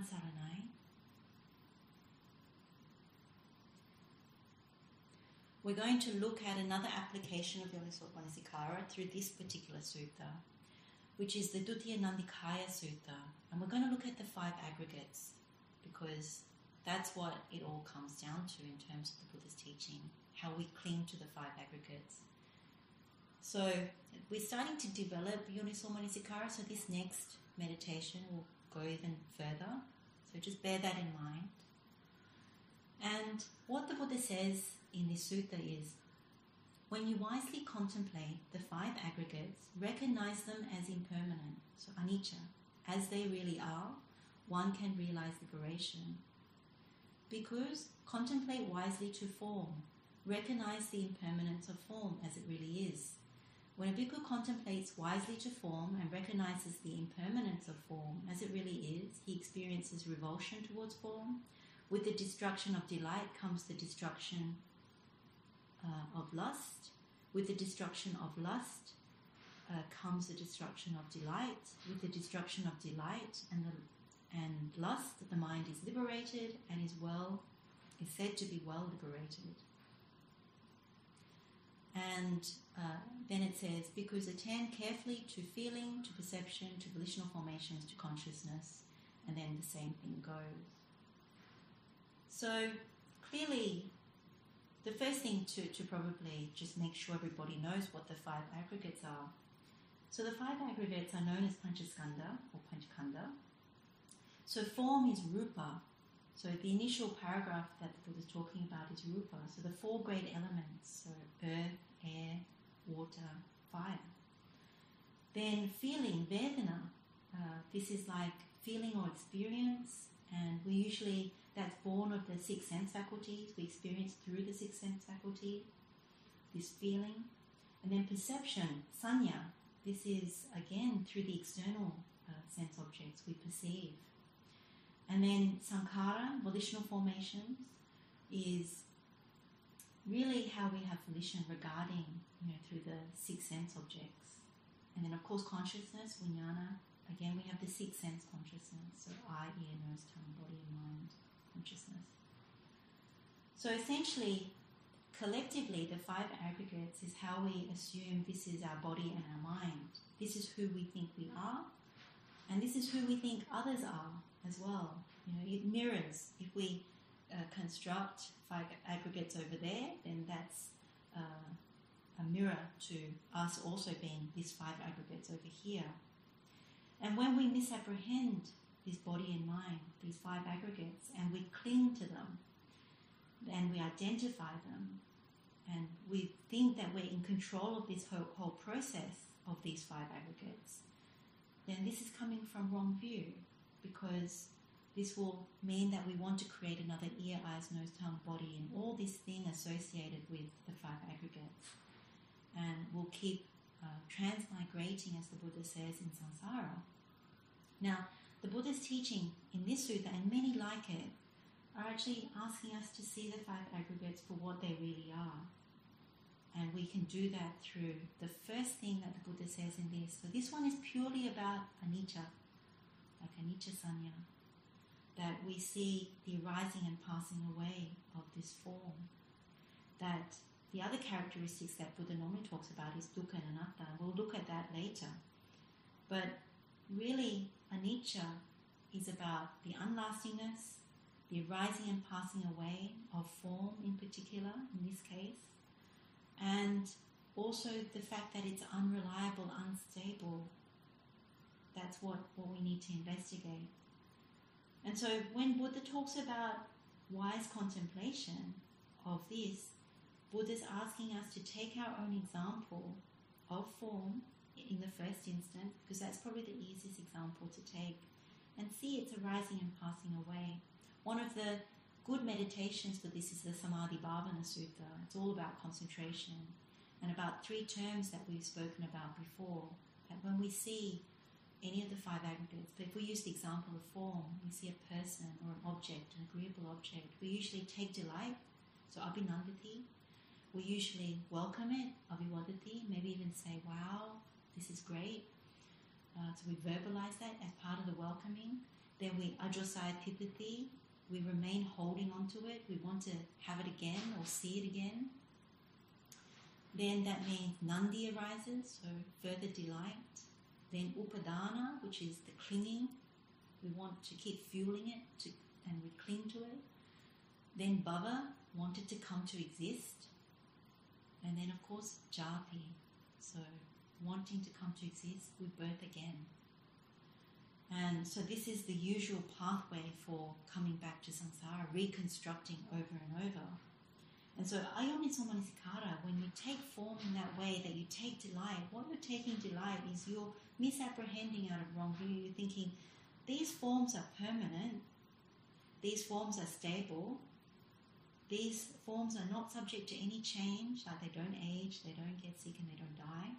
Nibbāna Saranai. We're going to look at another application of Yoniso Manasikara through this particular sutta, which is the Dutiya Nandikkhaya Sutta. And we're going to look at the five aggregates because that's what it all comes down to in terms of the Buddha's teaching, how we cling to the five aggregates. So we're starting to develop Yoniso Manasikara, so this next meditation will go even further. So just bear that in mind. And what the Buddha says in this sutta is when you wisely contemplate the five aggregates, recognize them as impermanent, so anicca, as they really are, one can realize liberation. Because contemplate wisely to form, recognize the impermanence of form as it really is. When a bhikkhu contemplates wisely to form and recognizes the impermanence of form as it really is, he experiences revulsion towards form. With the destruction of delight comes the destruction uh, of lust. With the destruction of lust uh, comes the destruction of delight. With the destruction of delight and the, and lust, the mind is liberated and is well is said to be well liberated. And uh, then it says, because attend carefully to feeling, to perception, to volitional formations, to consciousness, and then the same thing goes. So clearly, the first thing to, to probably just make sure everybody knows what the five aggregates are. So the five aggregates are known as Panchaskandha or Panchakkhandha. So form is rupa. So the initial paragraph that the Buddha is talking about is rupa. So the four great elements, so earth, air, water, fire. Then feeling, vedana. Uh, this is like feeling or experience, and we usually that's born of the six sense faculties. We experience through the six sense faculty this feeling. And then perception, sanya. This is again through the external uh, sense objects we perceive. And then sankhara, volitional formations, is really how we have volition regarding, you know, through the six sense objects. And then of course consciousness, vijnana, again we have the six sense consciousness, so eye, ear, nose, tongue, body and mind consciousness. So essentially, collectively, the five aggregates is how we assume this is our body and our mind. This is who we think we are, and this is who we think others are as well. You know, it mirrors. If we uh, construct five aggregates over there, then that's uh, a mirror to us also being these five aggregates over here. And when we misapprehend this body and mind, these five aggregates, and we cling to them, and we identify them, and we think that we're in control of this whole, whole process of these five aggregates, then this is coming from wrong view because this will mean that we want to create another ear, eyes, nose, tongue, body, and all this thing associated with the five aggregates. And we'll keep uh, transmigrating, as the Buddha says, in samsara. Now, the Buddha's teaching in this sutta and many like it are actually asking us to see the five aggregates for what they really are. And we can do that through the first thing that the Buddha says in this. So this one is purely about anicca, like anicca sanya, that we see the arising and passing away of this form. That the other characteristics that Buddha normally talks about is dukkha and anatta. We'll look at that later. But really, anicca is about the unlastingness, the arising and passing away of form in particular, in this case, and also the fact that it's unreliable, unstable. That's what, what we need to investigate. And so when Buddha talks about wise contemplation of this, Buddha's asking us to take our own example of form in the first instance, because that's probably the easiest example to take, and see its arising and passing away. One of the good meditations for this is the Samadhi Bhavana Sutta. It's all about concentration and about three terms that we've spoken about before. That when we see any of the five aggregates, but if we use the example of form, we see a person or an object, an agreeable object, we usually take delight, so abhinandati. We usually welcome it, abhivadati, maybe even say, wow, this is great. Uh, so we verbalize that as part of the welcoming. then we ajjhosaya titthati, we remain holding on to it, we want to have it again or see it again. Then that means nandi arises, so further delight. Then upadana, which is the clinging, we want to keep fueling it to, and we cling to it. Then bhava, wanted to come to exist. And then, of course, jati, so wanting to come to exist, we birth again. And so this is the usual pathway for coming back to samsara, reconstructing over and over. And so ayoniso manasikara, when you take form in that way, that you take delight, what you're taking delight is you're misapprehending out of wrong view. You're thinking, these forms are permanent, these forms are stable, these forms are not subject to any change, like they don't age, they don't get sick, and they don't die.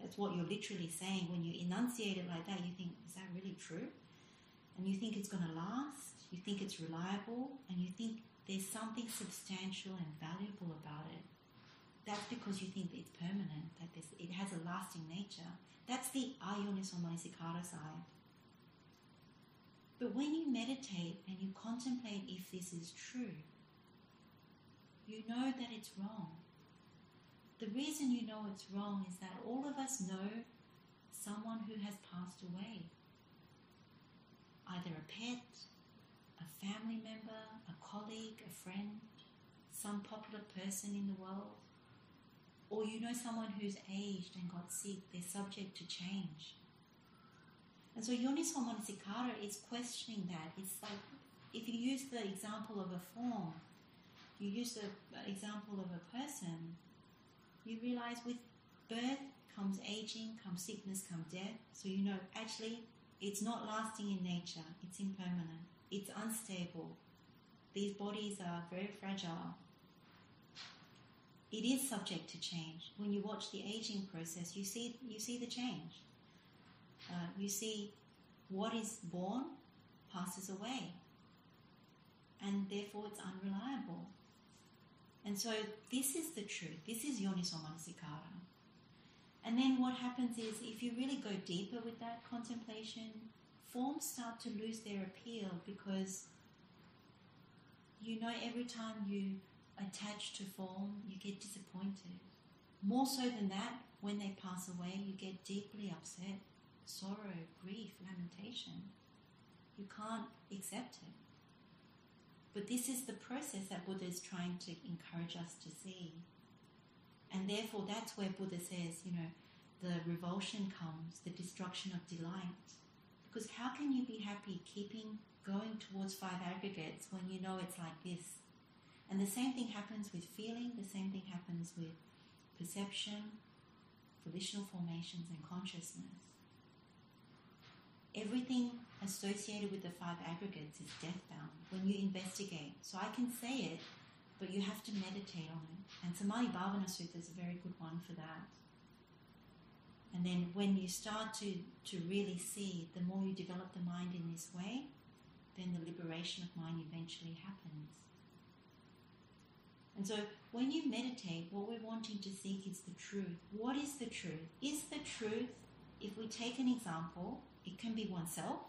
That's what you're literally saying. When you enunciate it like that, you think, is that really true? And you think it's going to last, you think it's reliable, and you think there's something substantial and valuable about it. That's because you think it's permanent, that it has a lasting nature. That's the ayoniso manasikara side. But when you meditate and you contemplate if this is true, you know that it's wrong. The reason you know it's wrong is that all of us know someone who has passed away. Either a pet, family member, a colleague, a friend, some popular person in the world, or you know someone who's aged and got sick, they're subject to change. And so Yoniso Manasikara is questioning that. It's like if you use the example of a form, you use the example of a person, you realize with birth comes aging, comes sickness, comes death. So you know actually it's not lasting in nature, it's impermanent, it's unstable. These bodies are very fragile. It is subject to change. When you watch the aging process, you see you see the change. Uh, you see what is born passes away, and therefore it's unreliable. And so this is the truth. This is yoniso manasikara. And then what happens is if you really go deeper with that contemplation, forms start to lose their appeal because you know every time you attach to form, you get disappointed. More so than that, when they pass away, you get deeply upset, sorrow, grief, lamentation. You can't accept it. But this is the process that Buddha is trying to encourage us to see. And therefore, that's where Buddha says, you know, the revulsion comes, the destruction of delight. Because how can you be happy keeping going towards five aggregates when you know it's like this? And the same thing happens with feeling, the same thing happens with perception, volitional formations, and consciousness. Everything associated with the five aggregates is death bound when you investigate. So I can say it, but you have to meditate on it. And Samadhi Bhavana Sutta is a very good one for that. And then when you start to, to really see, the more you develop the mind in this way, then the liberation of mind eventually happens. And so when you meditate, what we're wanting to seek is the truth. What is the truth? Is the truth, if we take an example, it can be oneself,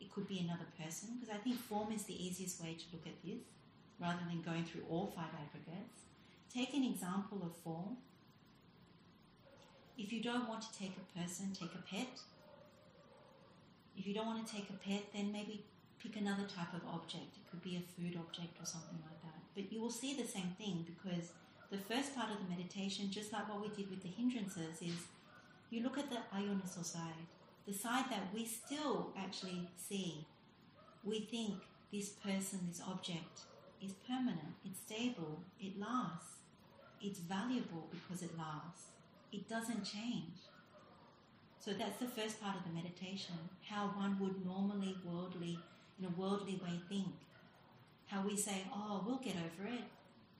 it could be another person, because I think form is the easiest way to look at this, rather than going through all five aggregates. Take an example of form. If you don't want to take a person, take a pet. If you don't want to take a pet, then maybe pick another type of object. It could be a food object or something like that. But you will see the same thing because the first part of the meditation, just like what we did with the hindrances, is you look at the ayoniso side the side that we still actually see, we think this person, this object is permanent, it's stable, it lasts, it's valuable because it lasts, it doesn't change. So that's the first part of the meditation, how one would normally worldly, in a worldly way think. How we say, oh, we'll get over it,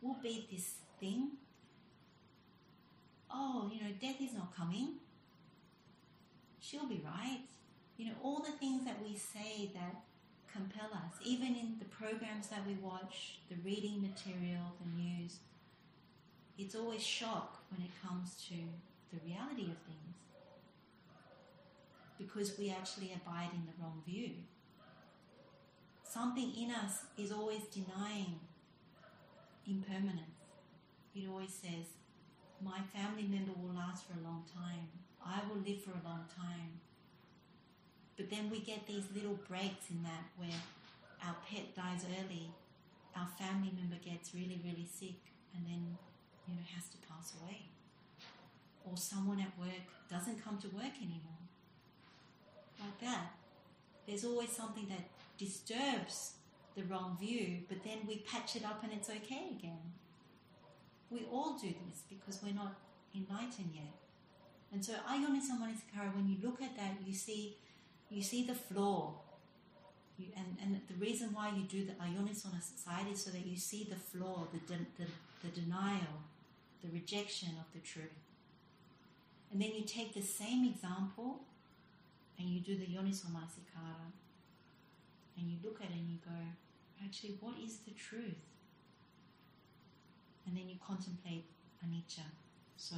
we'll beat this thing. Oh, you know, death is not coming she'll be right. You know, all the things that we say that compel us, even in the programs that we watch, the reading material, the news, it's always shock when it comes to the reality of things because we actually abide in the wrong view. something in us is always denying impermanence. It always says, My family member will last for a long time. I will live for a long time. But then we get these little breaks in that where our pet dies early, our family member gets really, really sick, and then, you know, has to pass away. Or someone at work doesn't come to work anymore. Like that. There's always something that disturbs the wrong view, but then we patch it up and it's okay again. We all do this because we're not enlightened yet. And so Ayoniso Manasikara, when you look at that, you see you see the flaw. You, and, and the reason why you do the Ayoniso Society is so that you see the flaw, the, de, the, the denial, the rejection of the truth. And then you take the same example and you do the Yoniso Manasikara and you look at it and you go, actually, what is the truth? And then you contemplate anicca. So,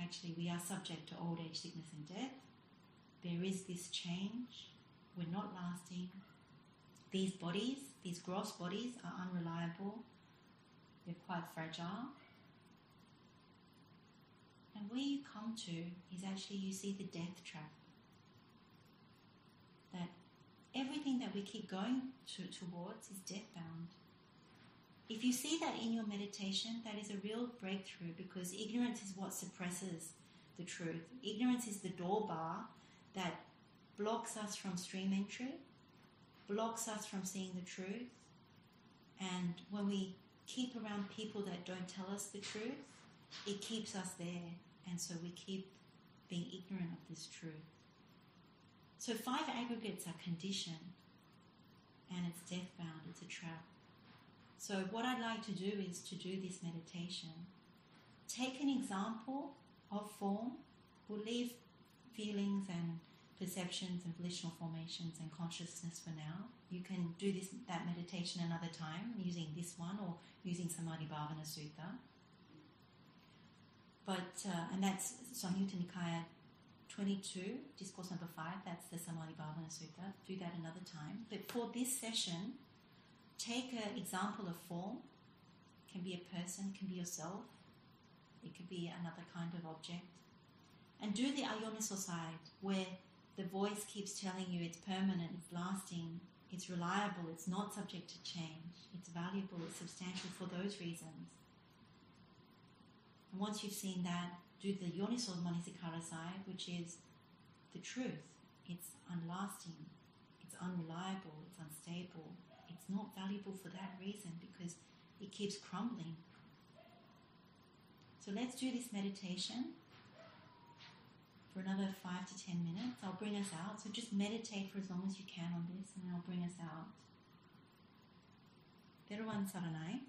actually, we are subject to old age, sickness, and death. There is this change. We're not lasting. These bodies, these gross bodies, are unreliable. They're quite fragile. And where you come to is actually you see the death trap. That everything that we keep going to, towards is death bound. If you see that in your meditation, that is a real breakthrough because ignorance is what suppresses the truth. Ignorance is the door bar that blocks us from stream entry, blocks us from seeing the truth. And when we keep around people that don't tell us the truth, it keeps us there. And so we keep being ignorant of this truth. So five aggregates are conditioned and it's death bound, it's a trap. So what I'd like to do is to do this meditation. Take an example of form. We'll leave feelings and perceptions and volitional formations and consciousness for now. You can do this that meditation another time using this one or using Samadhi Bhavana Sutta. But uh, and that's Samyutta Nikaya 22, discourse number 5, that's the Samadhi Bhavana Sutta. Do that another time. But for this session, take an example of form. It can be a person, can be yourself. It could be another kind of object. And do the ayoniso side, where the voice keeps telling you it's permanent, it's lasting, it's reliable, it's not subject to change, it's valuable, it's substantial for those reasons. Once you've seen that, do the Yoniso Manasikara side, which is the truth. It's unlasting, it's unreliable, it's unstable, it's not valuable for that reason because it keeps crumbling. So let's do this meditation for another five to ten minutes. I'll bring us out. So just meditate for as long as you can on this, and I'll bring us out. Theruwan Saranai.